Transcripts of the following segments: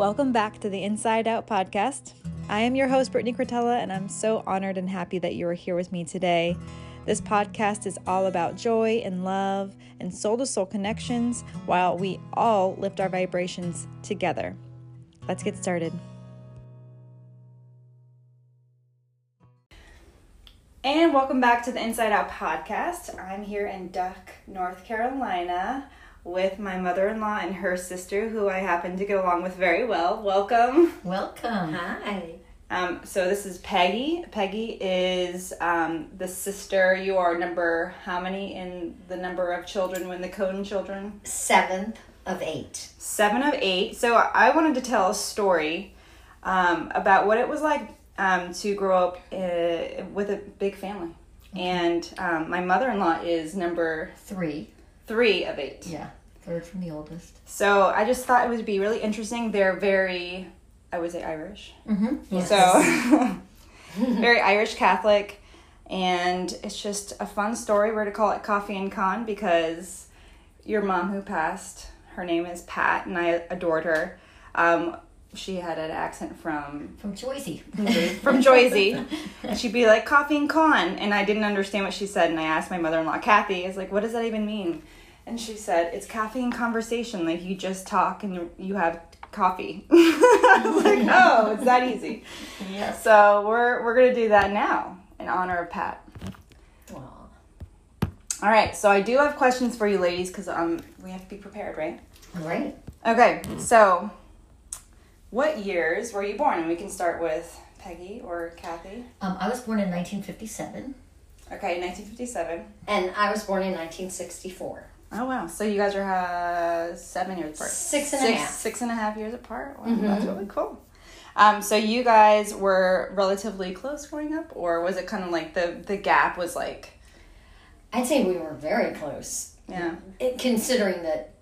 Welcome back to the Inside Out podcast. I am your host, Brittany Cortella, and I'm so honored and happy that you are here with me today. This podcast is all about joy and love and soul to soul connections while we all lift our vibrations together. Let's get started. And welcome back to the Inside Out podcast. I'm here in Duck, North Carolina with my mother in law and her sister, who I happen to get along with very well. Welcome. Welcome. Hi. Um, so this is Peggy. Peggy is um, the sister. You are number how many in the number of children when the Coden children? Seventh of eight. Seven of eight. So I wanted to tell a story um, about what it was like um, to grow up uh, with a big family. And um, my mother in law is number Three. Three of eight. Yeah. Third from the oldest. So I just thought it would be really interesting. They're very, I would say, Irish. Mm-hmm. So, very Irish Catholic. And it's just a fun story. We're to call it Coffee and Con because your mom, who passed, her name is Pat, and I adored her. Um, she had an accent from From Joycey. from Joyzy, and she'd be like coffee and con, and I didn't understand what she said, and I asked my mother-in-law Kathy, I was like, what does that even mean? And she said, it's caffeine and conversation, like you just talk and you- you have coffee. I was like, oh, it's that easy. yes. So we're we're gonna do that now in honor of Pat. Well, All right, so I do have questions for you, ladies, because um we have to be prepared, right? all right. Okay, so what years were you born? And we can start with Peggy or Kathy. Um, I was born in 1957. Okay, 1957. And I was born in 1964. Oh wow! So you guys are uh, seven years apart. Six and a Six- half. Six and a half years apart. Wow, that's really cool. Um, so you guys were relatively close growing up, or was it kind of like the the gap was like, I'd say we were very close, yeah, it, considering that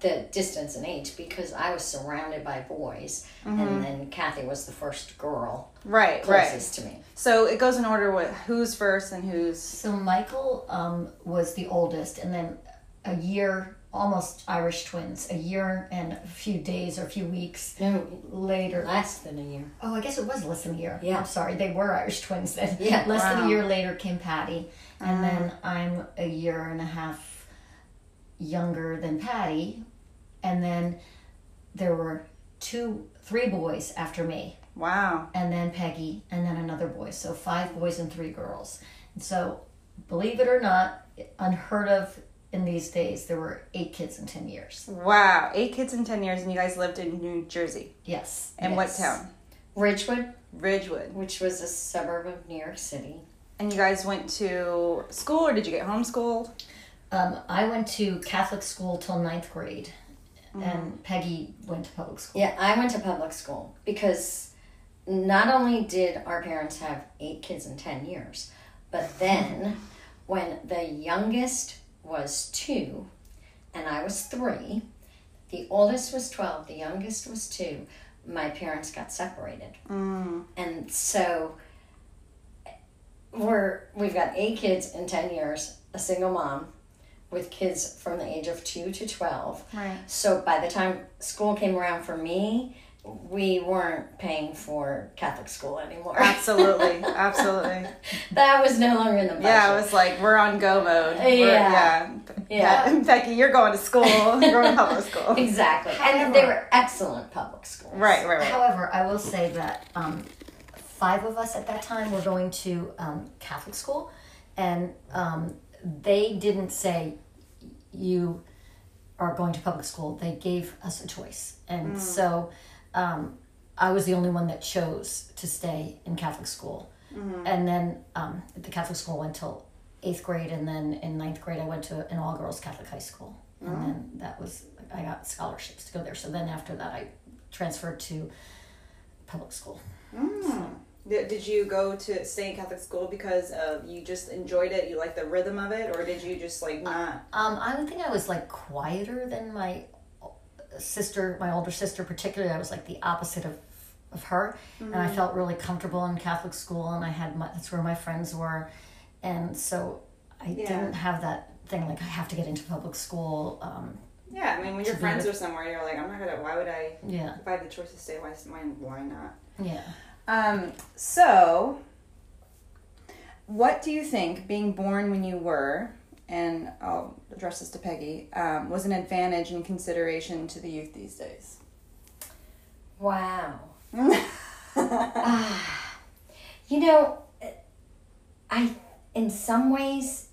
the distance in age, because I was surrounded by boys, and then Kathy was the first girl right, right. closest to me. So it goes in order with who's first and who's So Michael um, was the oldest, and then a year, almost Irish twins, a year and a few days or a few weeks No, later. less than a year. Oh, I guess it was less than a year. Yeah. I'm sorry. They were Irish twins then. Yeah. Less than a year later came Patty. And then I'm a year and a half younger than Patty. And then there were two, three boys after me. wow. And then Peggy. And then another boy. So five boys and three girls. And so, believe it or not, unheard of in these days, there were eight kids in 10 years. Wow, eight kids in 10 years, and you guys lived in New Jersey. Yes. And what town? Ridgewood, Ridgewood. which was a suburb of New York City. And you guys went to school, or did you get homeschooled? Um, I went to Catholic school till ninth grade, Mm-hmm. and Peggy went to public school. Yeah, I went to public school because not only did our parents have eight kids in 10 years, but then when the youngest was two and I was three, the oldest was 12, the youngest was two, my parents got separated. Mm. And so we're, we've got eight kids in 10 years, a single mom with kids from the age of two to 12. Right. So by the time school came around for me, we weren't paying for Catholic school anymore. Absolutely, absolutely. that was no longer in the budget. Yeah, it was like we're on go mode. We're- Yeah. yeah. Yeah. Pe- Becky, you're going to school. You're going to public school. exactly. However- and they were excellent public schools. Right, right, right. However, I will say that um, five of us at that time were going to um, Catholic school, and um, they didn't say you are going to public school. They gave us a choice, and so um, I was the only one that chose to stay in Catholic school. And then um, the Catholic school went till eighth grade, and then in ninth grade I went to an all girls Catholic high school, and then that was I got scholarships to go there. So then after that I transferred to public school. Did, did you go to stay in Catholic school because of you just enjoyed it? You liked the rhythm of it, or did you just like not? Um, I would think I was like quieter than my sister, my older sister, particularly. I was like the opposite of, of her, and I felt really comfortable in Catholic school, and I had my, that's where my friends were, and so I Yeah. didn't have that thing like I have to get into public school. Um, Yeah, I mean, when your friends with- are somewhere, you're like, I'm not gonna. Why would I? Yeah. If I have the choice to stay, why? Why? Why not? Yeah. Um. So, what do you think being born when you were, and I'll address this to Peggy, um, was an advantage in consideration to the youth these days? Wow. Ah, you know, I in some ways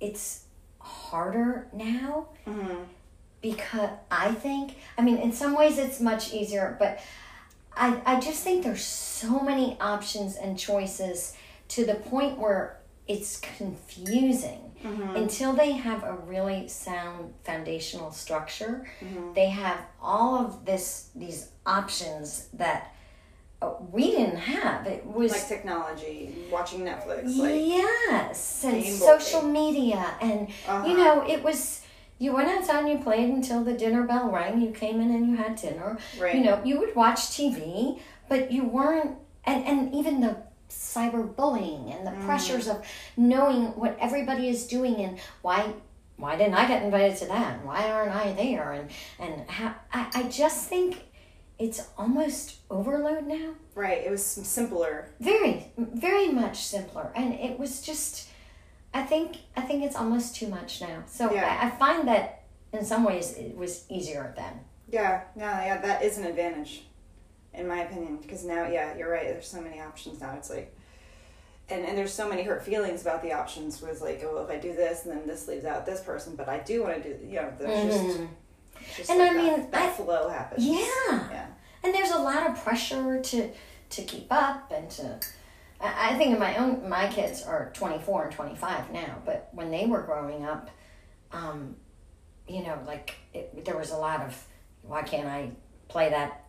it's harder now Mhm. because I think I mean in some ways it's much easier, but I I just think there's so many options and choices to the point where it's confusing. Until they have a really sound foundational structure, they have all of this these options that uh, we didn't have. It was Like technology, watching Netflix, like yes, and social media, and Uh-huh. you know, it was. You went outside and you played until the dinner bell rang. You came in and you had dinner. Right. You know, you would watch TV, but you weren't, and and even the cyberbullying and the Mm. pressures of knowing what everybody is doing and why why didn't I get invited to that? Why aren't I there? And and how, I I just think it's almost overload now right. It was simpler. very very much simpler and it was just i think i think it's almost too much now so Yeah. I, I find that in some ways it was easier then Yeah, no, yeah, that is an advantage, in my opinion. Because now, yeah, you're right. There's so many options now. It's like, and and there's so many hurt feelings about the options. Was like, oh, if I do this, and then this leaves out this person, but I do want to do. You know, there's just, Mhm. it's just And like I that, mean, that I- flow happens. yeah yeah, and there's a lot of pressure to to keep up and to I think my own my kids are 24 and 25 now, but when they were growing up, um, you know, like it, there was a lot of why can't I play that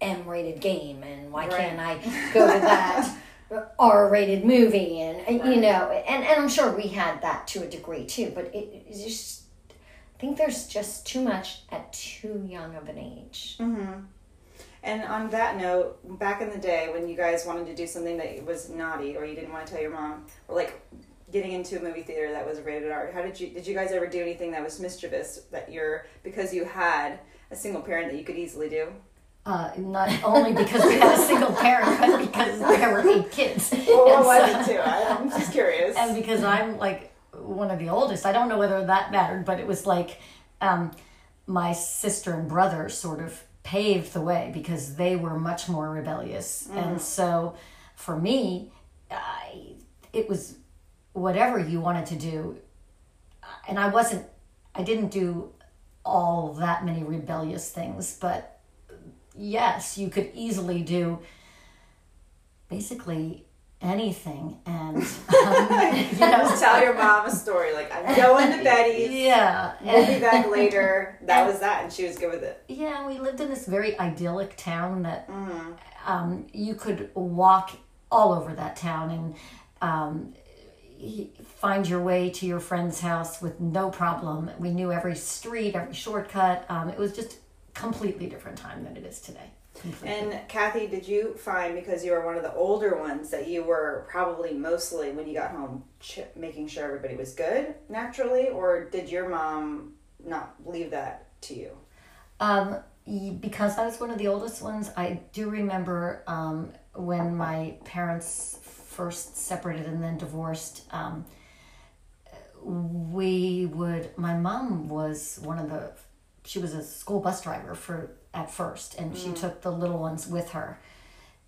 M-rated game and why Right. can't I go to that R-rated movie and and, you know, and and I'm sure we had that to a degree too, but it, it's just I think there's just too much at too young of an age. Mm-hmm. And on that note, back in the day when you guys wanted to do something that was naughty or you didn't want to tell your mom, or like getting into a movie theater that was rated R, how did you did you guys ever do anything that was mischievous that you're because you had a single parent that you could easily do? Uh, not only because we had a single parent, but because there were eight kids. Well, what And was so- it too? I, I'm just curious. And because I'm like one of the oldest, I don't know whether that mattered, but it was like um, my sister and brother sort of paved the way because they were much more rebellious. And mm-hmm. so for me, I, it was whatever you wanted to do. And I wasn't, I didn't do all that many rebellious things, but yes, you could easily do basically anything. And, um, you know, just tell your mom a story like I'm going to Betty's. yeah. We'll be back later. That was that, and she was good with it. Yeah, we lived in this very idyllic town that Mm-hmm. um, you could walk all over that town and um, find your way to your friend's house with no problem. We knew every street, every shortcut. Um, it was just completely different time than it is today. And Kathy, did you find because you were one of the older ones that you were probably mostly when you got home ch- making sure everybody was good naturally, or did your mom not leave that to you? Um, because I was one of the oldest ones, I do remember um, when my parents first separated and then divorced. Um, we would. My mom was one of the. She was a school bus driver for at first, and she mm. took the little ones with her.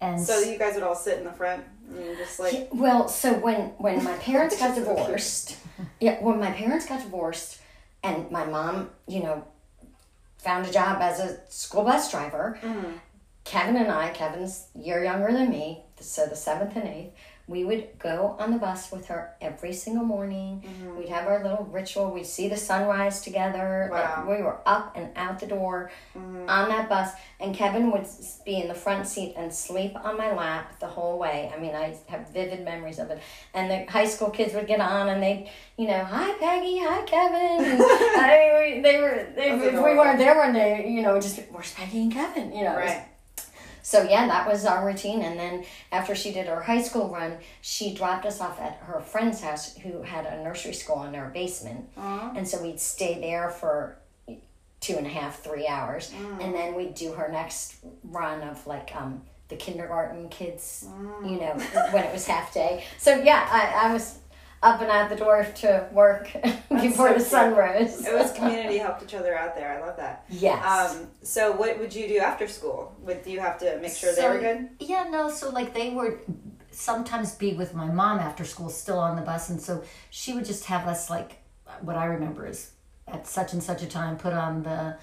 And So you guys would all sit in the front and just like Yeah, well, so when when my parents got divorced, yeah, when my parents got divorced, and my mom, you know, found a job as a school bus driver, mm. Kevin and I, Kevin's year younger than me, so the seventh and eighth, we would go on the bus with her every single morning. Mm-hmm. We'd have our little ritual. We'd see the sunrise together. Like, we were up and out the door mm-hmm. on that bus, and Kevin would be in the front seat and sleep on my lap the whole way. I mean, I have vivid memories of it. And the high school kids would get on, and they'd, you know, hi Peggy, hi Kevin. And, I mean, we- they were they, if we weren't there one day, you know, just where's Peggy and Kevin, you know. right. So yeah, that was our routine. And then after she did her high school run, she dropped us off at her friend's house who had a nursery school in their basement. And so we'd stay there for two and a half, three hours, and then we'd do her next run of like um, the kindergarten kids, you know, when it was half day. So yeah, I, I was up and out the door to work before so the sun rose. It was community helped each other out there. I love that. yes. Um, so what would you do after school? Would you have to make sure they were good? Yeah, no, so like they would sometimes be with my mom after school, still on the bus, and so she would just have us like what I remember is at such and such a time put on the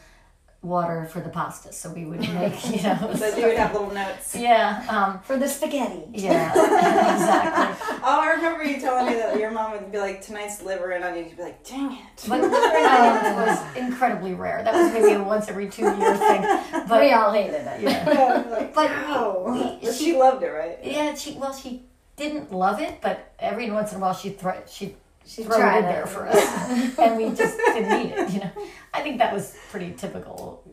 water for the pasta. So we would make, you know. So you would have little notes. yeah, um, For the spaghetti. yeah, exactly. Oh, I remember you telling me that your mom would be like, tonight's liver and onion. You'd be like, dang it. But liver and onions was incredibly rare. That was maybe a once every two year thing. But we all hated it. yeah. like, But wow. we- we- But she- she loved it, right? Yeah, she well, she didn't love it, but every once in a while she thro- she She throw it in there for us, and we just didn't eat it. You know, I think that was pretty typical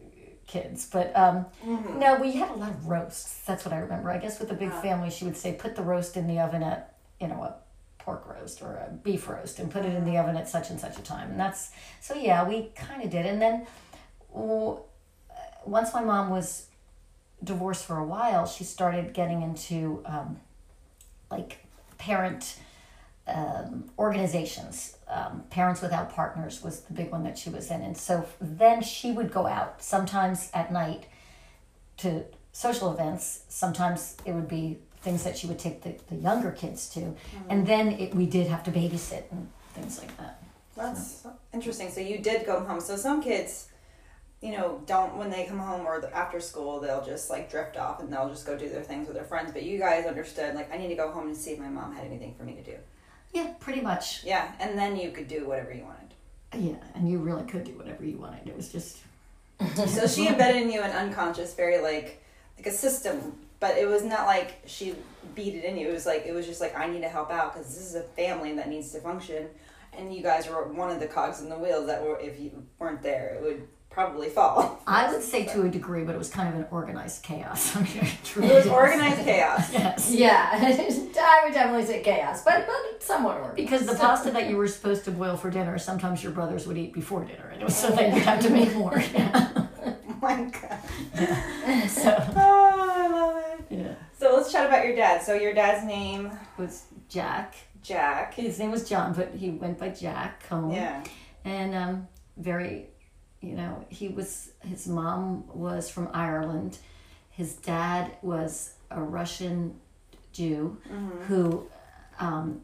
kids. But um, Mm-hmm. no, we had a lot of roasts. That's what I remember. I guess with a big family, she would say, put the roast in the oven at you know a pork roast or a beef roast, and put it in the oven at such and such a time. And that's so yeah, we kind of did. And then once my mom was divorced for a while, she started getting into um, like parent um, organizations. Um, Parents Without Partners was the big one that she was in. And so then she would go out sometimes at night to social events. Sometimes it would be things that she would take the, the younger kids to. And then it, we did have to babysit and things like that. That's interesting. So you did go home. So some kids, you know, don't when they come home or after school, they'll just like drift off and they'll just go do their things with their friends. But you guys understood, like, I need to go home and see if my mom had anything for me to do. Yeah, pretty much. Yeah, and then you could do whatever you wanted. Yeah, and you really could do whatever you wanted. It was just So she embedded in you an unconscious, very like like a system, but it was not like she beat it in you. It was like it was just like I need to help out because this is a family that needs to function, and you guys were one of the cogs in the wheels that were if you weren't there, it would probably fall. I would say to a degree, but it was kind of an organized chaos. I mean, it truly It was organized chaos. Yes. Yeah, I would definitely say chaos, but, but somewhat organized. Because the pasta that you were supposed to boil for dinner, sometimes your brothers would eat before dinner, and it was so that you'd have to make more. Yeah. Oh my god. So, Oh, I love it. yeah. So let's chat about your dad. So your dad's name, was Jack. Jack. His name was John, but he went by Jack Cone. Yeah. and um, very, you know, he was his mom was from Ireland, his dad was a Russian Jew mm-hmm. who, um,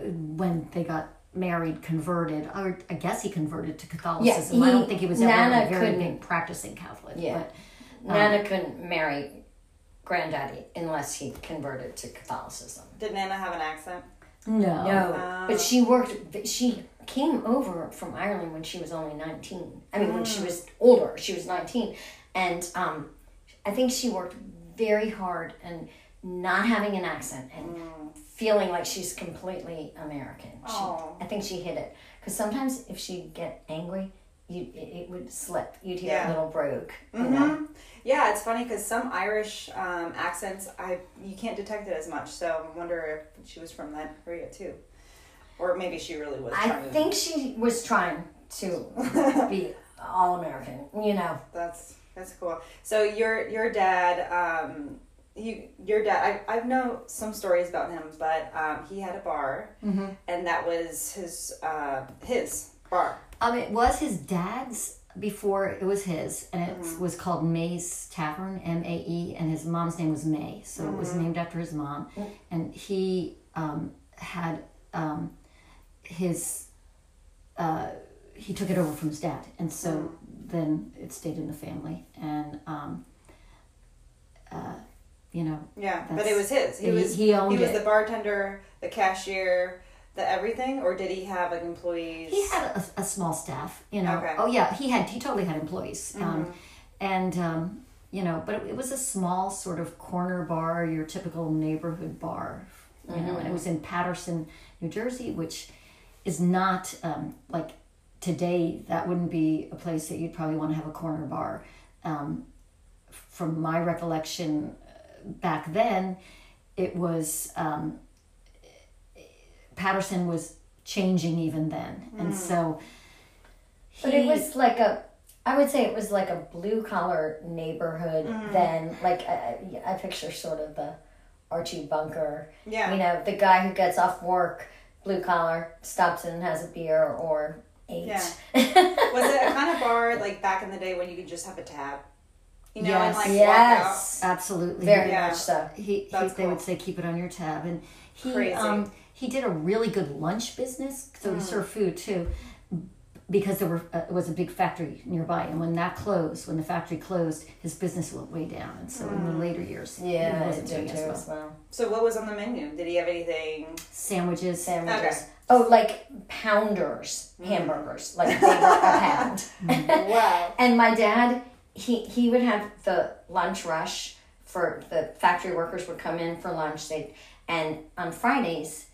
when they got married, converted, or I guess he converted to Catholicism. I he- don't think he was ever Nana a very couldn't- big practicing Catholic. Yeah. But, Nana um, couldn't marry granddaddy unless he converted to Catholicism. Did Nana have an accent? no. No, Oh. but ah. she worked. She came over from Ireland when she was only nineteen. I mean, when she was older, she was nineteen, and um, I think she worked very hard and not having an accent and feeling like she's completely American. She, Oh. I think she hit it because sometimes if she'd get angry, you it, would slip. You'd hear Yeah. a little brogue. You know? Yeah, it's funny because some Irish um, accents, I you can't detect it as much. So I wonder if she was from that area too, or maybe she really was. I trying to- think she was trying to be all American. You know. that's that's cool. So your your dad, um, you your dad. I I've know some stories about him, but um, he had a bar, and that was his uh, his bar. Um, it was his dad's before it was his, and it Mm-hmm. was called May's Tavern, M A E, and his mom's name was May, so it was Mm-hmm. named after his mom. And he um, had um, his, uh, he took it over from his dad, and so Mm-hmm. then it stayed in the family, and um, uh, you know, Yeah, but it was his. He he- was he owned was it. the bartender, the cashier, the everything, or did he have like employees? He had a, a small staff, you know. Okay. Mm-hmm. Oh yeah, he had. He totally had employees, um, and um, you know, but it, it was a small sort of corner bar, your typical neighborhood bar, you know. And it was in Paterson, New Jersey, which is not um, like today. That wouldn't be a place that you'd probably want to have a corner bar. Um, from my recollection, uh, back then, it was. Um, Paterson was changing even then, and so But it was like a, I would say it was like a blue collar neighborhood. Mm-hmm. Then, like I, I I picture sort of the Archie Bunker. Yeah. You know, the guy who gets off work, blue collar, stops in and has a beer or eight. Yeah. Was it a kind of bar like back in the day when you could just have a tab? You know, and Yes. like yes, Absolutely. very Yeah. much so. He, he That's they would say keep it on your tab, and he Crazy. um he did a really good lunch business. So he served food too, because there were uh, it was a big factory nearby, and when that closed, when the factory closed, his business went way down, and so in the later years, Yeah, he wasn't doing as well. as well. So what was on the menu? Did he have anything? Sandwiches, Sandwiches. Okay. Oh, like pounders, hamburgers, like they were a pound. Wow. And my dad, he he would have the lunch rush for the factory workers would come in for lunch. They and on Fridays,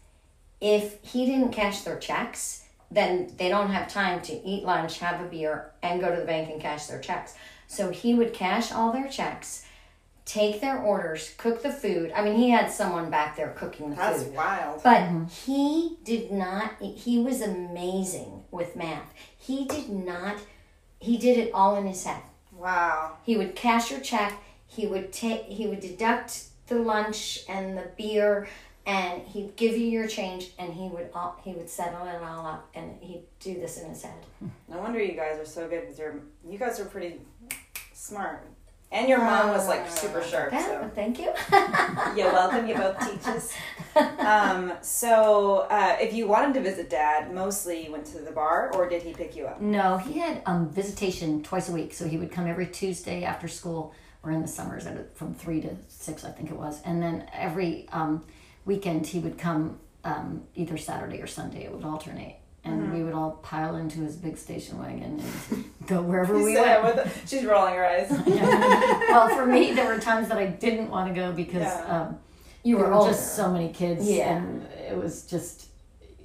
if he didn't cash their checks, then they don't have time to eat lunch, have a beer, and go to the bank and cash their checks. So he would cash all their checks, take their orders, cook the food. I mean, he had someone back there cooking the food. That's food. wild. But mm-hmm. he did not, he was amazing with math. He did not, he did it all in his head. Wow. He would cash your check, he would take, he would deduct the lunch and the beer, and he'd give you your change, and he would all, he would settle it all up, and he'd do this in his head. No wonder you guys are so good with your. You guys are pretty smart. And your mom was like super sharp. Yeah, So thank you. you're welcome. You both teaches. Um, so uh, if you wanted to visit dad, mostly you went to the bar, or did he pick you up? No, he had um, visitation twice a week. So he would come every Tuesday after school, or in the summers from three to six, I think it was. And then every um, weekend he would come um, either Saturday or Sunday. It would alternate, and we would all pile into his big station wagon and go wherever we went. with she's rolling her eyes. well, for me, there were times that I didn't want to go because Yeah. um, You were were just so many kids, Yeah. and it was just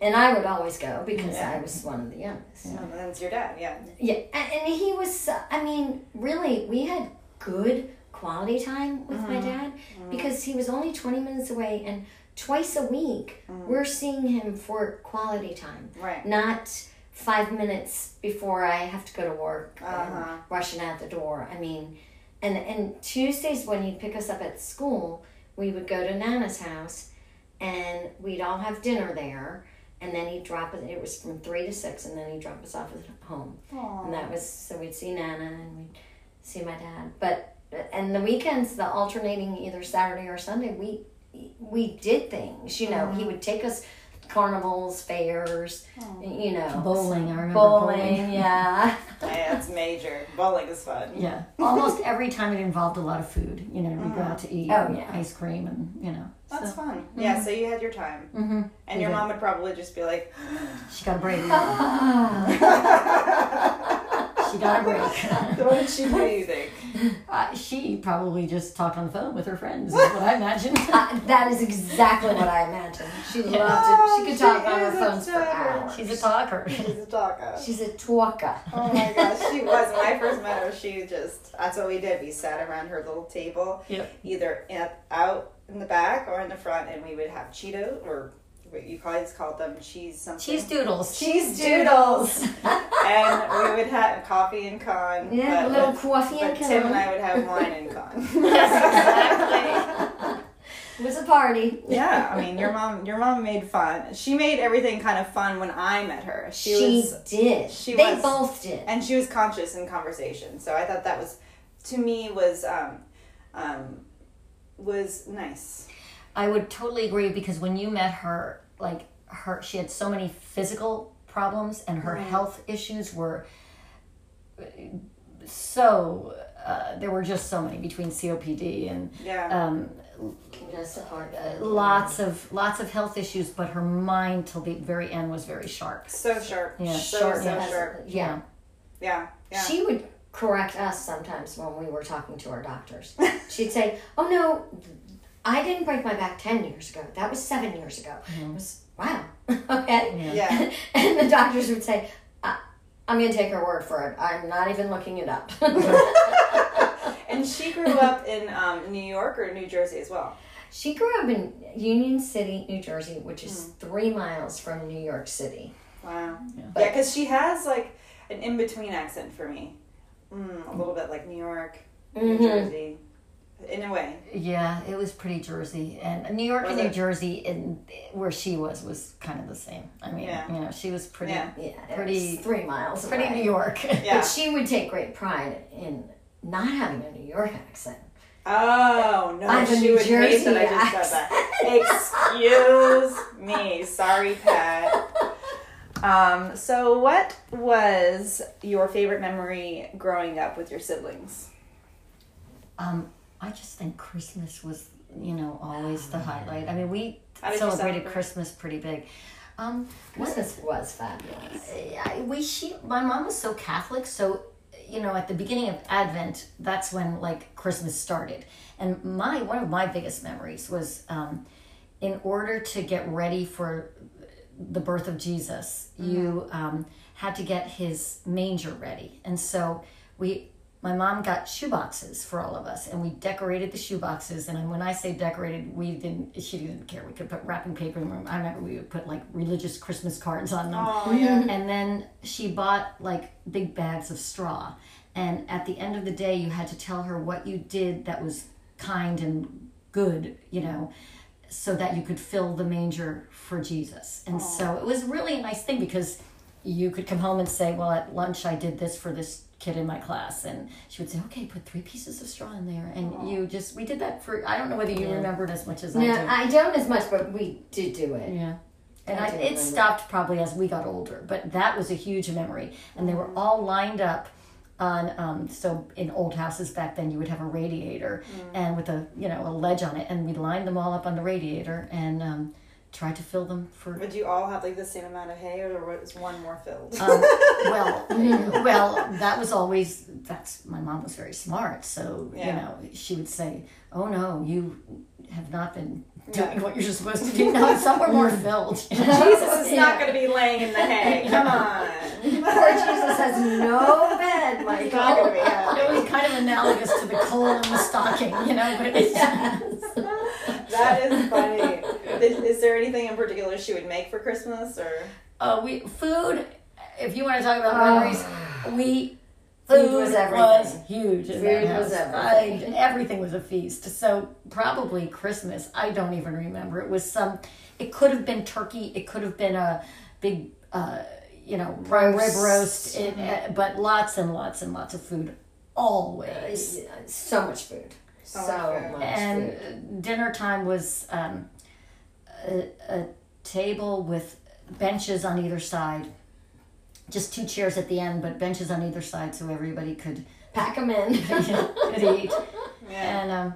and I would always go because Yeah. I was one of the youngest. Oh, that's your dad. Yeah. Yeah, and, and he was, I mean, really, we had good quality time with my dad because he was only 20 minutes away, and twice a week we're seeing him for quality time, Right. not five minutes before I have to go to work Uh-huh. and rushing out the door. I mean, and, and Tuesdays when he'd pick us up at school, we would go to Nana's house and we'd all have dinner there. And then he'd drop us, it was from three to six, and then he'd drop us off at home. And that was so we'd see Nana and we'd see my dad. But and the weekends, the alternating either Saturday or Sunday, we we did things. You know, he mm-hmm. would take us carnivals, fairs, oh. you know, bowling. I remember bowling. bowling. Yeah, Yeah, it's major. Bowling is fun. Yeah, almost every time it involved a lot of food. You know, we go mm. out to eat, Oh, yeah. ice cream, and you know, That's so fun. Mm-hmm. Yeah, so you had your time. Mm-hmm. And your Yeah. mom would probably just be like, she got a break. Ah. she got a break. what did she do, you think? Uh, she probably just talked on the phone with her friends. Is what I imagine. Uh, that is exactly what I imagine. She loved Oh, it. She could she talk on her phone for hours. She's a talker. She's a talker. She's a talker. Oh my gosh, she was. When I first met her, she just, that's what we did. We sat around her little table, Yep. either at, out in the back or in the front, and we would have Cheetos, or what you guys called them, cheese something. Cheese doodles. Cheese doodles. and we would have coffee and con. Yeah, a little coffee but and Tim and. I would have wine and con. exactly. It was a party. yeah, I mean, your mom, your mom made fun. She made everything kind of fun when I met her. She, She, was, did. she they was- both did. and she was conscious in conversation. So I thought that was, to me, was, um, um, was nice. I would totally agree because when you met her, like her, she had so many physical problems, and her health issues were uh, so. Uh, there were just so many between COPD and Yeah. um, heart. uh, lots of lots of health issues, but her mind till the very end was very sharp. so sharp. Yeah, so, sharp, so yeah. sharp. Yeah. Yeah. Yeah. She would correct us sometimes when we were talking to our doctors. She'd say, "Oh no, I didn't break my back ten years ago. That was seven years ago." It was wow. okay. Yeah. And the doctors would say, I, "I'm gonna take her word for it. I'm not even looking it up." and she grew up in um, New York or New Jersey as well. she grew up in Union City, New Jersey, which is three miles from New York City. Wow. Yeah. Yeah, because she has like, an in between accent for me. Mm, a little bit like New York, Mm-hmm. New Jersey, in a way. Yeah, it was pretty Jersey, and New York Was and New it? Jersey, and where she was was kind of the same. I mean, Yeah. you know, she was pretty, Yeah. Yeah, Pretty- was three miles pretty away. New York. Yeah. But she would take great pride in not having a New York accent. Oh no, I have a she New would hate that I Jersey just said that. Excuse me, sorry, Pat. Um, so what was your favorite memory growing up with your siblings? Um, I just think Christmas was, you know, always the highlight. I mean, we How celebrated? Christmas pretty big. Um, what- Christmas was fabulous. I, we she my mom was so Catholic, so you know at the beginning of Advent, that's when like Christmas started. And my one of my biggest memories was um, in order to get ready for the birth of Jesus, you um, had to get his manger ready, and so we. My mom got shoeboxes for all of us, and we decorated the shoeboxes. And when I say decorated, we didn't. She didn't care. We could put wrapping paper in them. I remember we would put like religious Christmas cards on them Oh yeah. and then she bought like big bags of straw and at the end of the day you had to tell her what you did that was kind and good you know so that you could fill the manger for jesus and so it was really a nice thing because you could come home and say well at lunch i did this for this kid in my class and she would say okay put three pieces of straw in there and you just we did that for i don't know whether you remembered as much as i No, do I don't as much, but we did do it. yeah. And I I, it remember. stopped probably as we got older, but that was a huge memory. And they were all lined up on, um, so in old houses back then, you would have a radiator and with a, you know, a ledge on it. And we lined them all up on the radiator and um, tried to fill them for Would you all have like the same amount of hay, or was one more filled? um, well, well, that was always that's my mom was very smart, so you know she would say, "Oh no, you have not been doing what you're supposed to do. No, some were more filled." Jesus is not going to be laying in the hay. Come on. Poor Jesus has no bed, He's not Michael. be. It was kind of analogous to the coal in the stocking, you know. But it's, That is funny. Is, is there anything in particular she would make for Christmas, or uh, we food. If you want to talk about memories, we Food food was everything. was huge. In Food that was everything. I- everything was a feast. So probably Christmas. I don't even remember. It was some. It could have been turkey. It could have been a big, uh, you know, prime rib roast. It, uh, but lots and lots and lots of food, always. So much food. So, much food. much and food. uh, dinner time was um, a, a table with benches on either side just two chairs at the end but benches on either side so everybody could, Pack them in. could eat yeah? and um,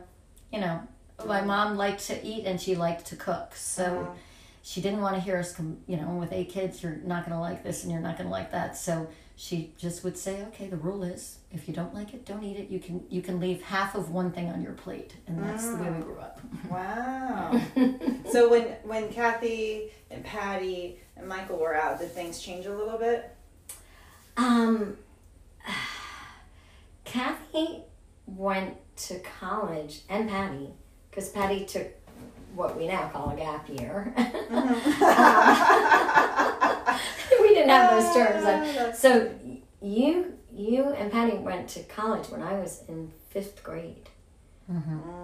you know my mom liked to eat and she liked to cook so Mhm. she didn't want to hear us com- you know with eight kids you're not going to like this and you're not going to like that so she just would say okay the rule is if you don't like it don't eat it you can you can leave half of one thing on your plate and that's the way we grew up Wow. so when when Kathy and Patty and Michael were out, did things change a little bit? Um, Kathy went to college and Patty, because Patty took what we now call a gap year. we didn't have those terms then. So you you and Patty went to college when I was in fifth grade.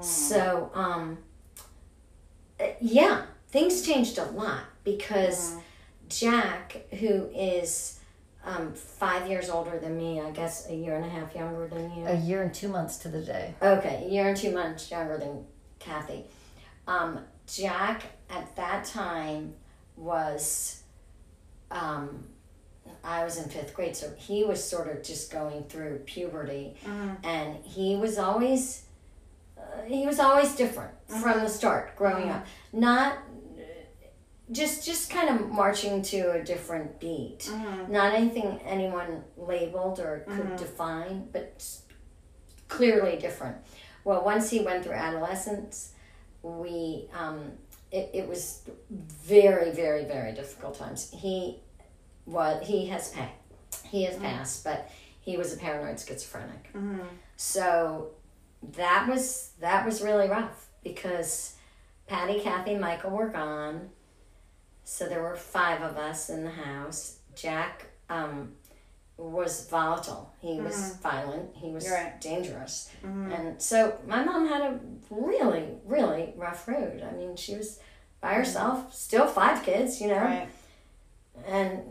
So um, uh, yeah, things changed a lot because Jack, who is um, five years older than me, I guess a year and a half younger than you. a year and two months to the day Okay, a year and two months younger than Kathy. Um, Jack at that time was, um, I was in fifth grade, so he was sort of just going through puberty, and he was always, uh, he was always different from the start growing up. Not just just kind of marching to a different beat. Not anything anyone labeled or could define, but clearly different. Well, once he went through adolescence, we um, it, it was very, very, very difficult times. He was he has pa- he has passed, but he was a paranoid schizophrenic. So that was that was really rough because Patty, Kathy, Michael were gone. So there were five of us in the house. Jack um, was volatile. He mm-hmm. was violent. He was right. dangerous. Mm-hmm. And so my mom had a really, really rough road. I mean, she was by mm-hmm. herself, still five kids, you know, Right. and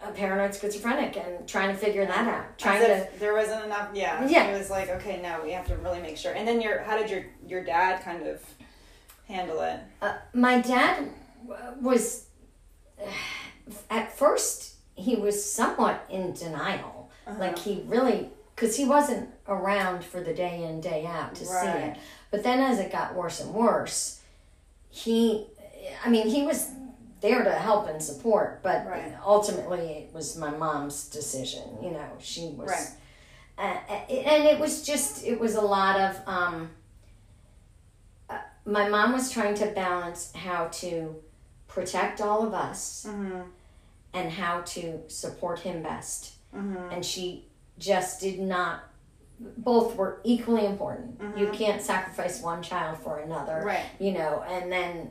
a paranoid schizophrenic and trying to figure that out. Trying to there wasn't enough. Yeah. Yeah. It was like, okay, now we have to really make sure. And then your, how did your your dad kind of handle it? Uh, my dad was at first he was somewhat in denial. Like he really because he wasn't around for the day in day out to see it. But then as it got worse and worse he i mean he was there to help and support but Right. ultimately it was my mom's decision you know she was Right. uh, and it was just it was a lot of um, uh, my mom was trying to balance how to protect all of us and how to support him best. Mm-hmm. And she just did not both were equally important. You mm-hmm. can't sacrifice one child for another Right. you know and then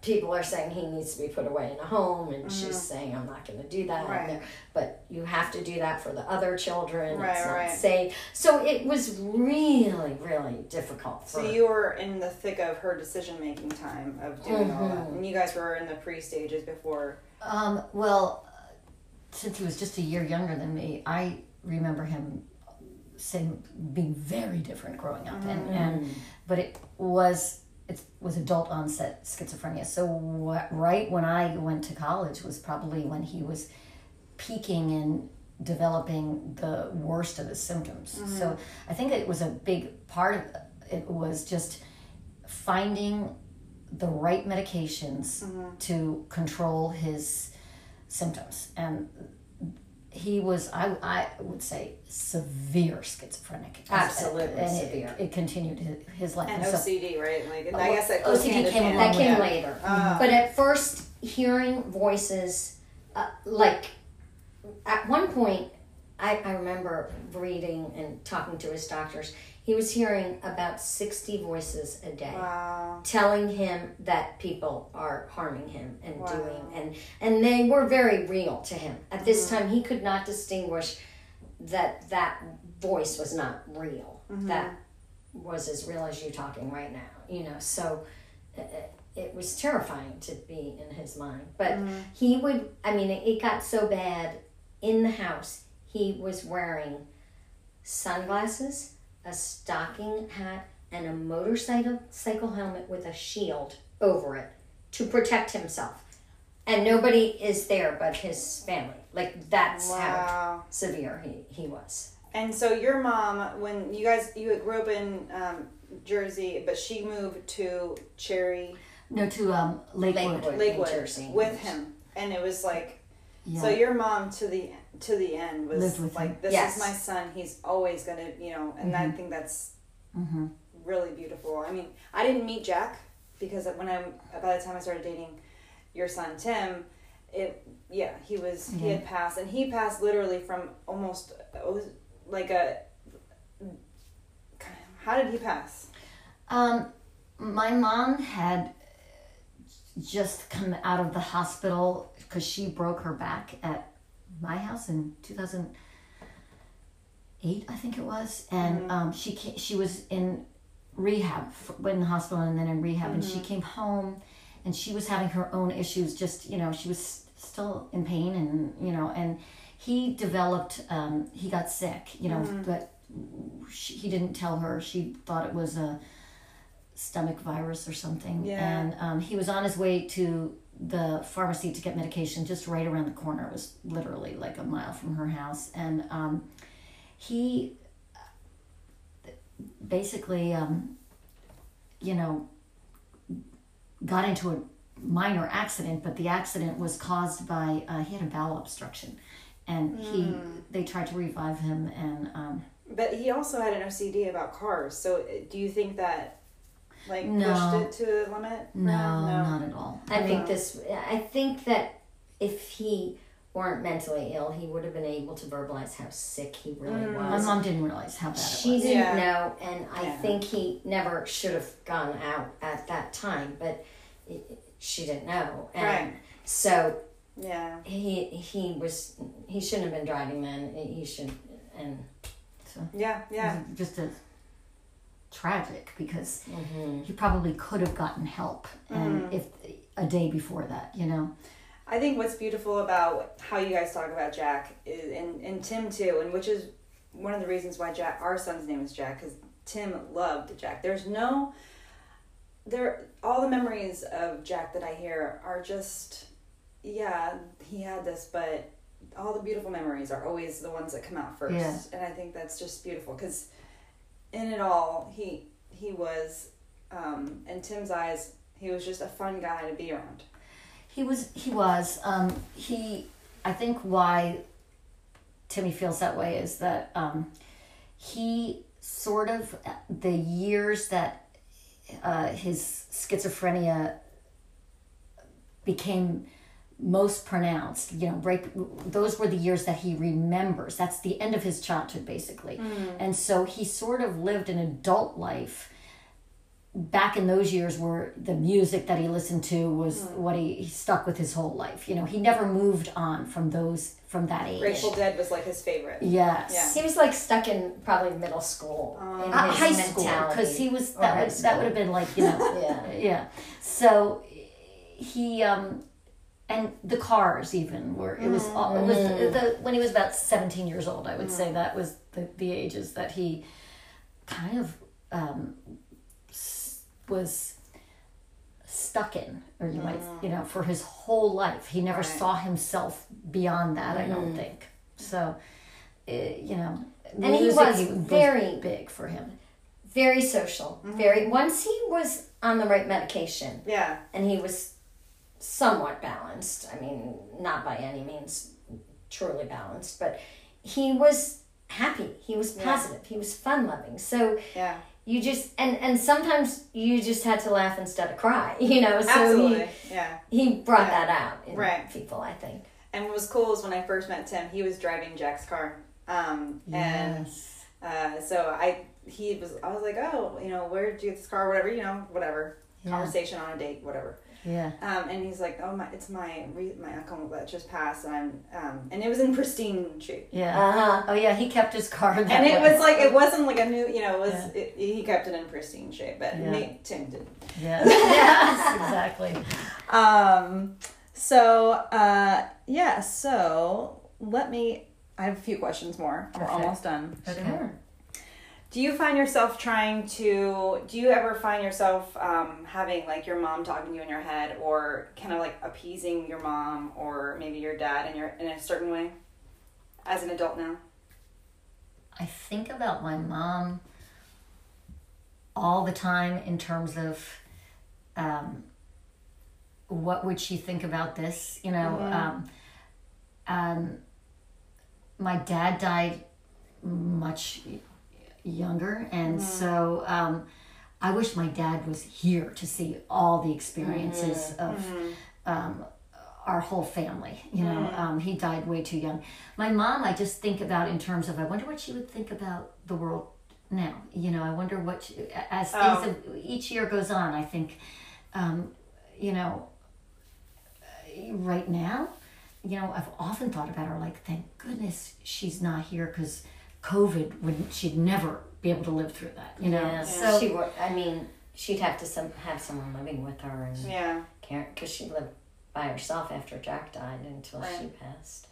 people are saying he needs to be put away in a home and she's saying i'm not going to do that Mm-hmm. Right. But you have to do that for the other children Right, it's not right. safe so it was really really difficult for So you were in the thick of her decision making time of doing all that, and you guys were in the pre stages before. Um, well, since he was just a year younger than me, I remember him saying being very different growing up, and, and but it was it was adult onset schizophrenia. So wh- right when I went to college was probably when he was peaking and developing the worst of his symptoms. Mm-hmm. So I think it was a big part of it was just finding the right medications mm-hmm. to control his symptoms and he was I, I would say severe schizophrenic Absolutely and severe. it, it continued his, his life And so- OCD, right? Like, and I guess that OCD came that came Yeah. later Ah. but at first hearing voices uh, like at one point I, I remember reading and talking to his doctors he was hearing about 60 voices a day Wow. telling him that people are harming him and doing and and they were very real to him. At this mm-hmm. time he could not distinguish that that voice was not real. Mm-hmm. That was as real as you talking right now you know so uh, uh it was terrifying to be in his mind. But mm-hmm. he would i mean it, it got so bad in the house he was wearing sunglasses a stocking hat and a motorcycle cycle helmet with a shield over it to protect himself and nobody is there but his family like that's how severe he, he was And so your mom, when you guys you grew up in um, Jersey, but she moved to Cherry no to um lakewood, Lakewood. Lakewood Jersey. with him, and it was like Yeah. so your mom to the to the end was like him. this Yes. is my son. He's always gonna you know, and I think that's Mhm. really beautiful. I mean, I didn't meet Jack because when I by the time I started dating your son Tim, it yeah he was he had passed and he passed literally from almost it was like a how did he pass? Um, my mom had just come out of the hospital because she broke her back at my house in 2008, I think it was, and um, she came, she was in rehab, f- in the hospital and then in rehab, and she came home, and she was having her own issues. Just you know, she was still in pain, and you know, and he developed, um, he got sick, you know, but she, he didn't tell her. She thought it was a stomach virus or something. Yeah. And um, he was on his way to the pharmacy to get medication just right around the corner. It was literally like a mile from her house. And um, he basically, um, you know, got into a minor accident, but the accident was caused by, uh, he had a bowel obstruction. And he, they tried to revive him, and um, But he also had an OCD about cars. So do you think that like No. pushed it to the limit? for no, not at all. I think this. I think that if he weren't mentally ill, he would have been able to verbalize how sick he really My was. My mom didn't realize how bad it She was. didn't Yeah. know, and I Yeah. think he never should have gone out at that time, but it, she didn't know, and Right. so Yeah. he he was he shouldn't have been driving then. He should and so Yeah. Yeah. Just a tragic because mm-hmm. he probably could have gotten help and if a day before that you know I think what's beautiful about how you guys talk about Jack is, and, and Tim too, and which is one of the reasons why Jack, our son's name is Jack, because Tim loved Jack. There's no, there, all the memories of Jack that I hear are just, yeah, he had this, but all the beautiful memories are always the ones that come out first, Yeah. and I think that's just beautiful because, in it all, he he was, um, in Tim's eyes, he was just a fun guy to be around. He was. He was. Um, he. I think why Timmy feels that way is that um, he sort of the years that uh, his schizophrenia became most pronounced. You know, break. Those were the years that he remembers. That's the end of his childhood, basically. And so he sort of lived an adult life back in those years where the music that he listened to was what he, he stuck with his whole life. You know, he never moved on from those from that age. Grateful Dead was like his favorite. Yes. Yeah. he was like stuck in probably middle school in Uh, his high school because he was that high would, that would have been like you know yeah. yeah so he um and the cars even were it was all it was mm. the when he was about 17 years old i would say mm. that was the, the ages that he kind of um was stuck in or you might you know mm. for his whole life. He never Right. saw himself beyond that i don't think. So uh, you know And he music was very- big for him. Very social. Very mm-hmm. once he was on the right medication Yeah. and he was somewhat balanced. I mean, not by any means truly balanced, but he was happy. He was positive. He was fun loving. So Yeah. you just and and sometimes you just had to laugh instead of cry. You know, so Absolutely. yeah. he he brought Yeah. that out in Right. people. I think. And what was cool is when I first met Tim, he was driving Jack's car. Um, and uh, so I he was I was like, oh, you know, where did you get this car? Whatever, you know, whatever. Yeah. Conversation on a date, whatever. Yeah Um, and he's like, oh my, it's my re- my uncle that just passed, and I'm um, and it was in pristine shape. yeah Uh huh. oh yeah he kept his car that And it way. was like it wasn't like a new, you know, it was Yeah. it, he kept it in pristine shape, but Yeah. Nate Tim didn't. yes, yes exactly Um, so, uh, yeah, so let me. I have a few questions more. We're almost done. okay Do you find yourself trying to. Do you ever find yourself um, having like your mom talking to you in your head or kind of like appeasing your mom or maybe your dad in, your, in a certain way as an adult now? I think about my mom all the time in terms of um, what would she think about this, you know. Um, um, my dad died much younger, and so um, I wish my dad was here to see all the experiences of um, our whole family. You know, um, he died way too young. My mom, I just think about in terms of I wonder what she would think about the world now. You know, I wonder what she, as things Oh. have, each year goes on. I think, um, you know, right now, you know, I've often thought about her like, thank goodness she's not here because COVID wouldn't. She'd never be able to live through that. You know, Yeah. so she would. I mean, she'd have to some have someone living with her and Yeah. care because she lived by herself after Jack died until she Right. passed.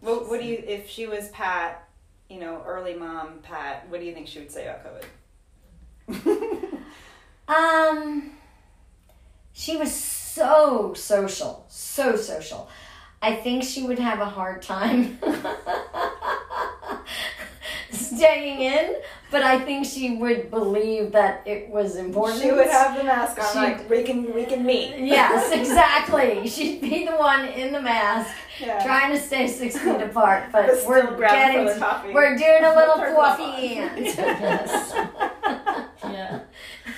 What, what do you, if she was Pat, you know, early mom Pat, what do you think she would say about COVID? Um, she was so social, so social. I think she would have a hard time staying in, but I think she would believe that it was important. She would have the mask on, She- like we can we can meet. Yes, exactly. She'd be the one in the mask, Yeah. trying to stay six feet apart, but, But we're getting, we're doing a little Turn it coffee and. yes, yeah.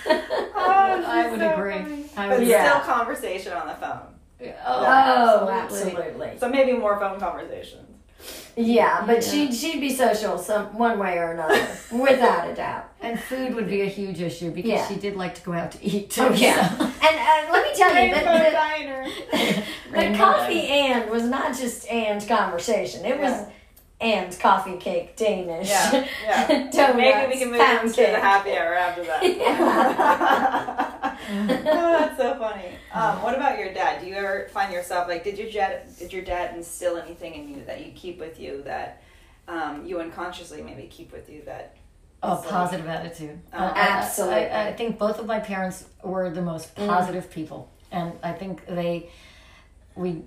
Oh, I would so agree. funny. I But Yeah. still conversation on the phone. Oh, absolutely. So maybe more phone conversations. Yeah, but she'd she'd be social some one way or another, without a doubt. And food would be a huge issue because Yeah. she did like to go out to eat too. Oh yeah, so- and uh, let me tell you diner. the, the coffee and was not just and conversation. It was Yeah. And coffee cake Danish. Yeah, yeah. Donuts, Maybe we can move pound into the happy hour after that. oh, that's so funny. Um, what about your dad? Do you ever find yourself like, did your dad, did your dad instill anything in you that you keep with you that um, you unconsciously maybe keep with you that? A is, like- positive attitude. Oh, I- I- absolutely. I, I think both of my parents were the most positive people, and I think they, we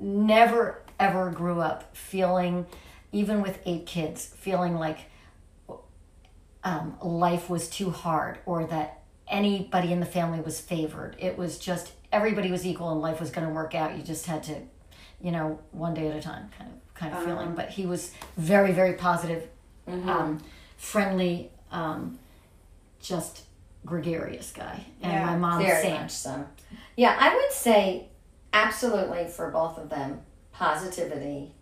never ever grew up feeling, even with eight kids, feeling like um, life was too hard or that anybody in the family was favored. It was just everybody was equal and life was going to work out. You just had to, you know, one day at a time kind of kind of feeling. But he was very very positive, um, friendly, um, just gregarious guy. And Yeah, my mom Very same. much so. Yeah, I would say absolutely for both of them, positivity.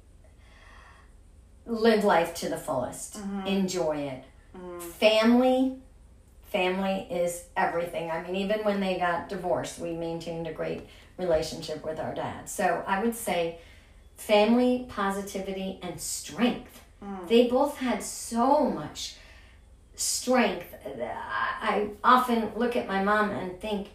Live life to the fullest. Mm-hmm. Enjoy it. Mm-hmm. Family, family is everything. I mean, even when they got divorced, we maintained a great relationship with our dad. So I would say family, positivity, and strength. Mm. They both had so much strength. I I often look at my mom and think,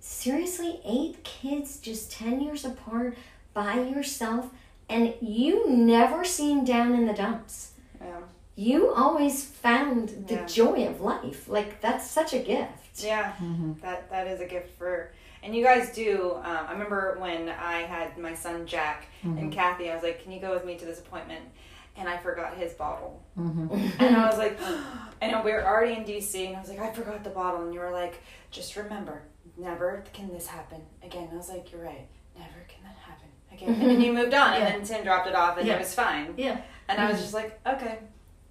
seriously, eight kids just 10 years apart by yourself, and you never seemed down in the dumps. Yeah. You always found the Yeah. joy of life. Like, that's such a gift. Yeah, mm-hmm. that that is a gift for. And you guys do. Um, I remember when I had my son Jack and mm-hmm. Kathy. I was like, "Can you go with me to this appointment?" And I forgot his bottle. Mm-hmm. And I was like, and we were already in DC, and I was like, I forgot the bottle. And you were like, just remember, never can this happen again. I was like, you're right, never can that happen again. And then you moved on, Yeah. and then Tim dropped it off, and Yeah. it was fine. Yeah. And I was mm-hmm. just like, okay,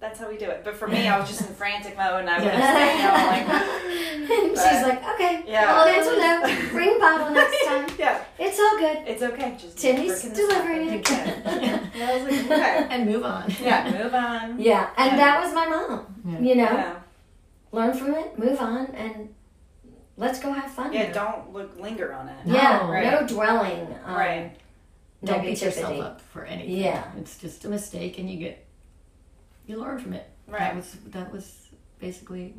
that's how we do it. But for me, I was just in frantic mode, and I was Yeah. just, you know, like, She's like, okay, Yeah. well, mental note, bring bottle next time. yeah, It's all good. it's okay. Just Timmy's never can this delivering happen it again. And I was like, okay, and move on. yeah, move on. Yeah, and Yeah. that was my mom. Yeah. You know, Yeah, learn from it, move on, and let's go have fun. yeah. here. Don't look linger on it. Yeah, No. Right. no dwelling on Right. Don't beat yourself up for anything. Yeah. It's just a mistake, and you get you learn from it. Right. That was that was basically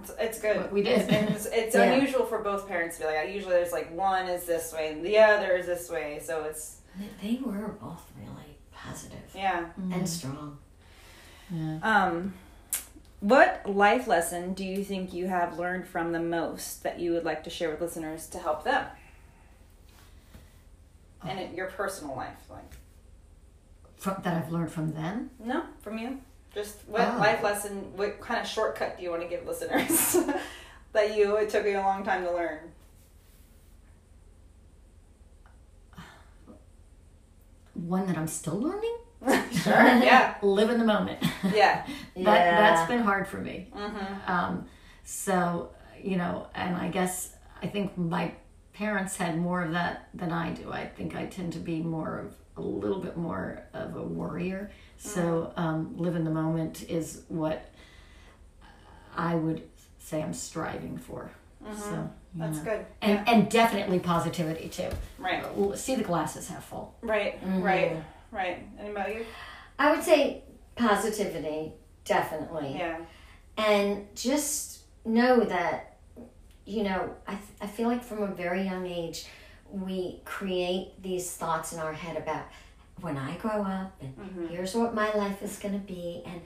It's, it's good. what we did. And it's, it's Yeah. unusual for both parents to be like that. Usually there's like one is this way and the other is this way. So it's, They- They were both really positive yeah. and strong. yeah. Um, what life lesson do you think you have learned from the most that you would like to share with listeners to help them? And in your personal life, like From, that I've learned from them. no, from you. Just what Oh. life lesson? What kind of shortcut do you want to give listeners that you it took you a long time to learn? One that I'm still learning. sure. Yeah. Live in the moment. Yeah. that Yeah. that's been hard for me. Mm-hmm. Um, so you know, and I guess I think my parents had more of that than I do. I think I tend to be more of a little bit more of a worrier. So mm. um, live in the moment is what I would say I'm striving for. Mm-hmm. So you That's know. good. And yeah. and definitely positivity too. Right. Uh, see the glasses half full. Right. Mm-hmm. Right. Right. And about you? I would say positivity, definitely. Yeah. And just know that, you know, I, th- I feel like from a very young age, we create these thoughts in our head about when I grow up and mm-hmm. here's what my life is going to be. And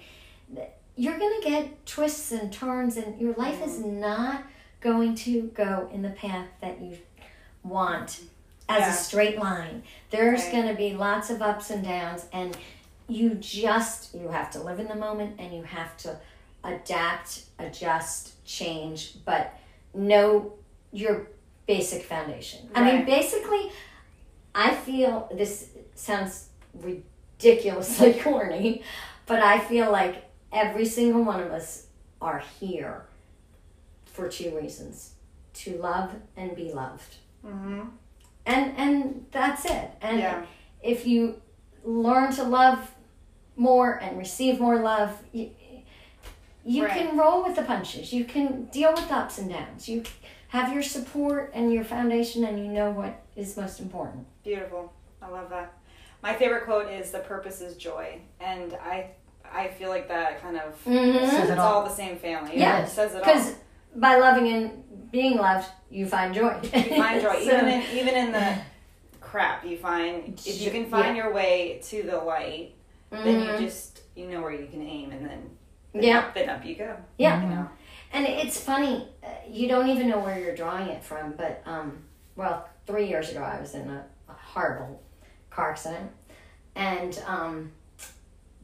th- you're going to get twists and turns, and your life is mm-hmm. not going to go in the path that you want as Yeah. a straight line. There's Right. going to be lots of ups and downs, and you just you have to live in the moment and you have to adapt, adjust, change, but know your basic foundation. I mean, basically, I feel this sounds ridiculously corny, but I feel like every single one of us are here for two reasons to love and be loved. Mm-hmm. And and that's it. And Yeah. if you learn to love more and receive more love, you, you Right. can roll with the punches. You can deal with the ups and downs. You have your support and your foundation, and you know what is most important. Beautiful. I love that. My favorite quote is "The purpose is joy," and I I feel like that kind of Mm-hmm. Says it's it all all. the same family. Yeah, it says it all. Because by loving and being loved, you find joy. You find joy So- even in even in the crap. You find if you can find your way to the light, then Mhm. you just you know where you can aim, and then then Yeah. up, then up you go. Yeah. you know. And it's funny, uh, you don't even know where you're drawing it from, but, um, well, three years ago I was in a, a horrible car accident. And um,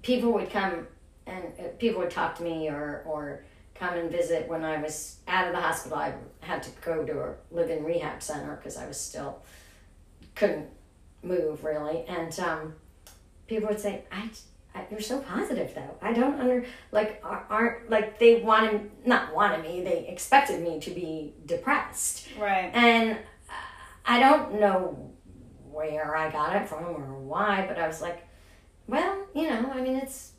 people would come and uh, people would talk to me or, or come and visit when I was out of the hospital. I had to go to a live in rehab center because I was still, couldn't move really. And um, people would say, I, I, you're so positive though. I don't under like aren't like they wanted not wanted me. They expected me to be depressed, Right. and I don't know where I got it from or why, but I was like, well, you know, I mean, it's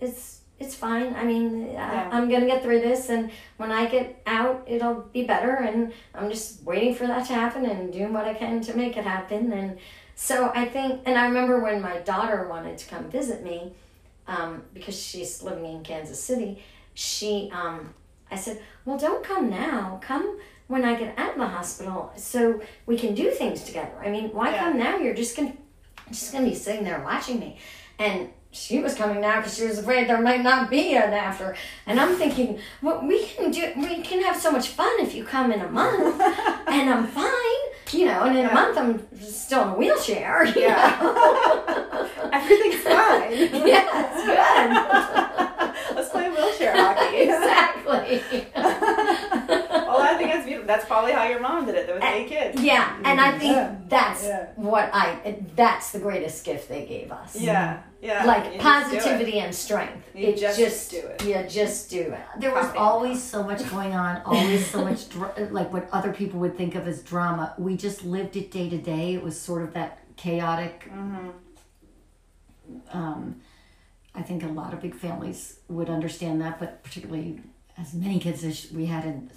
it's it's fine. I mean, Yeah. I, I'm gonna get through this, and when I get out, it'll be better. And I'm just waiting for that to happen and doing what I can to make it happen. And so I think, and I remember when my daughter wanted to come visit me, um, because she's living in Kansas City. She, um, I said, well, don't come now. Come when I get out of the hospital, so we can do things together. I mean, why Yeah. come now? You're just gonna, just gonna be sitting there watching me, and she was coming now because she was afraid there might not be an after. And I'm thinking, well, we can do, we can have so much fun if you come in a month, and I'm fine, you know. And in a month, I'm still in a wheelchair. Yeah. Everything's fine. yeah, it's play wheelchair hockey. exactly. well, I think that's beautiful. That's probably how your mom did it. There was eight kids. Yeah, and I think Yeah. that's Yeah. what I. That's the greatest gift they gave us. Yeah. Yeah. Like You just do it. positivity and strength. You it just do it. Yeah, just do it. There was always so much going on, always so much dra- like what other people would think of as drama. We just lived it day to day. It was sort of that chaotic. Um, I think a lot of big families would understand that, but particularly as many kids as we had in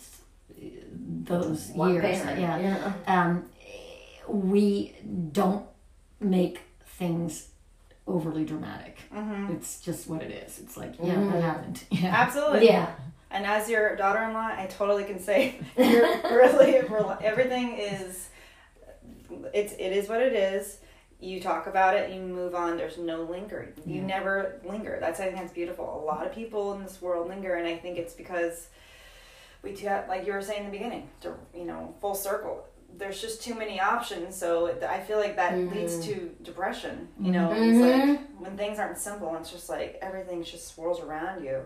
those One years, parent, yeah. yeah. Um, we don't make things overly dramatic. It's just what it is. It's like, yeah, that happened. Yeah. Absolutely. Yeah. And as your daughter-in-law, I totally can say you're really everything is it's it is what it is. You talk about it, you move on. There's no linger. You Yeah. never linger. That's I think that's beautiful. A lot of people in this world linger, and I think it's because we do have, like you were saying in the beginning, to, you know, full circle. There's just too many options, so I feel like that leads to depression. You know, it's like when things aren't simple, it's just like everything just swirls around you.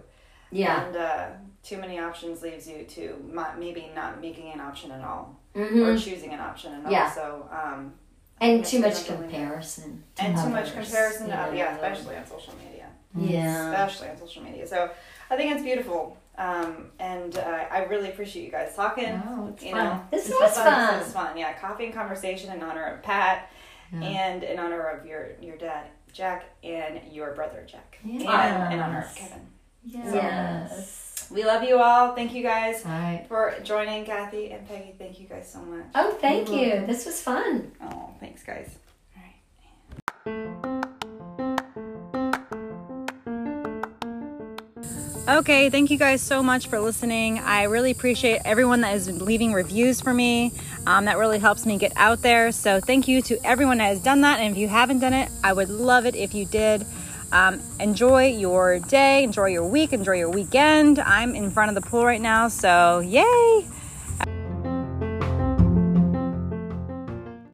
Yeah. And uh, too many options leaves you to ma- maybe not making an option at all Mhm. or choosing an option at all. Yeah. So, um, And Yes, too much comparison. to and too much others, comparison to you yeah, especially on social media. Yeah. Especially on social media. So I think it's beautiful. Um, and uh, I really appreciate you guys talking. Oh, it's you fun. know, This It's was This fun. was fun. Yeah, coffee and conversation in honor of Pat Yeah. and in honor of your your dad Jack and your brother Jack. Yes. And in honor of Kevin. Yes. We love you all. Thank you guys All right. for joining, Kathy and Peggy. Thank you guys so much. Oh, thank You're you. This was fun. Oh, thanks, guys. All right. Okay, thank you guys so much for listening. I really appreciate everyone that is leaving reviews for me. Um, that really helps me get out there. So, thank you to everyone that has done that. And if you haven't done it, I would love it if you did. Um, enjoy your day, enjoy your week, enjoy your weekend. I'm in front of the pool right now, so yay!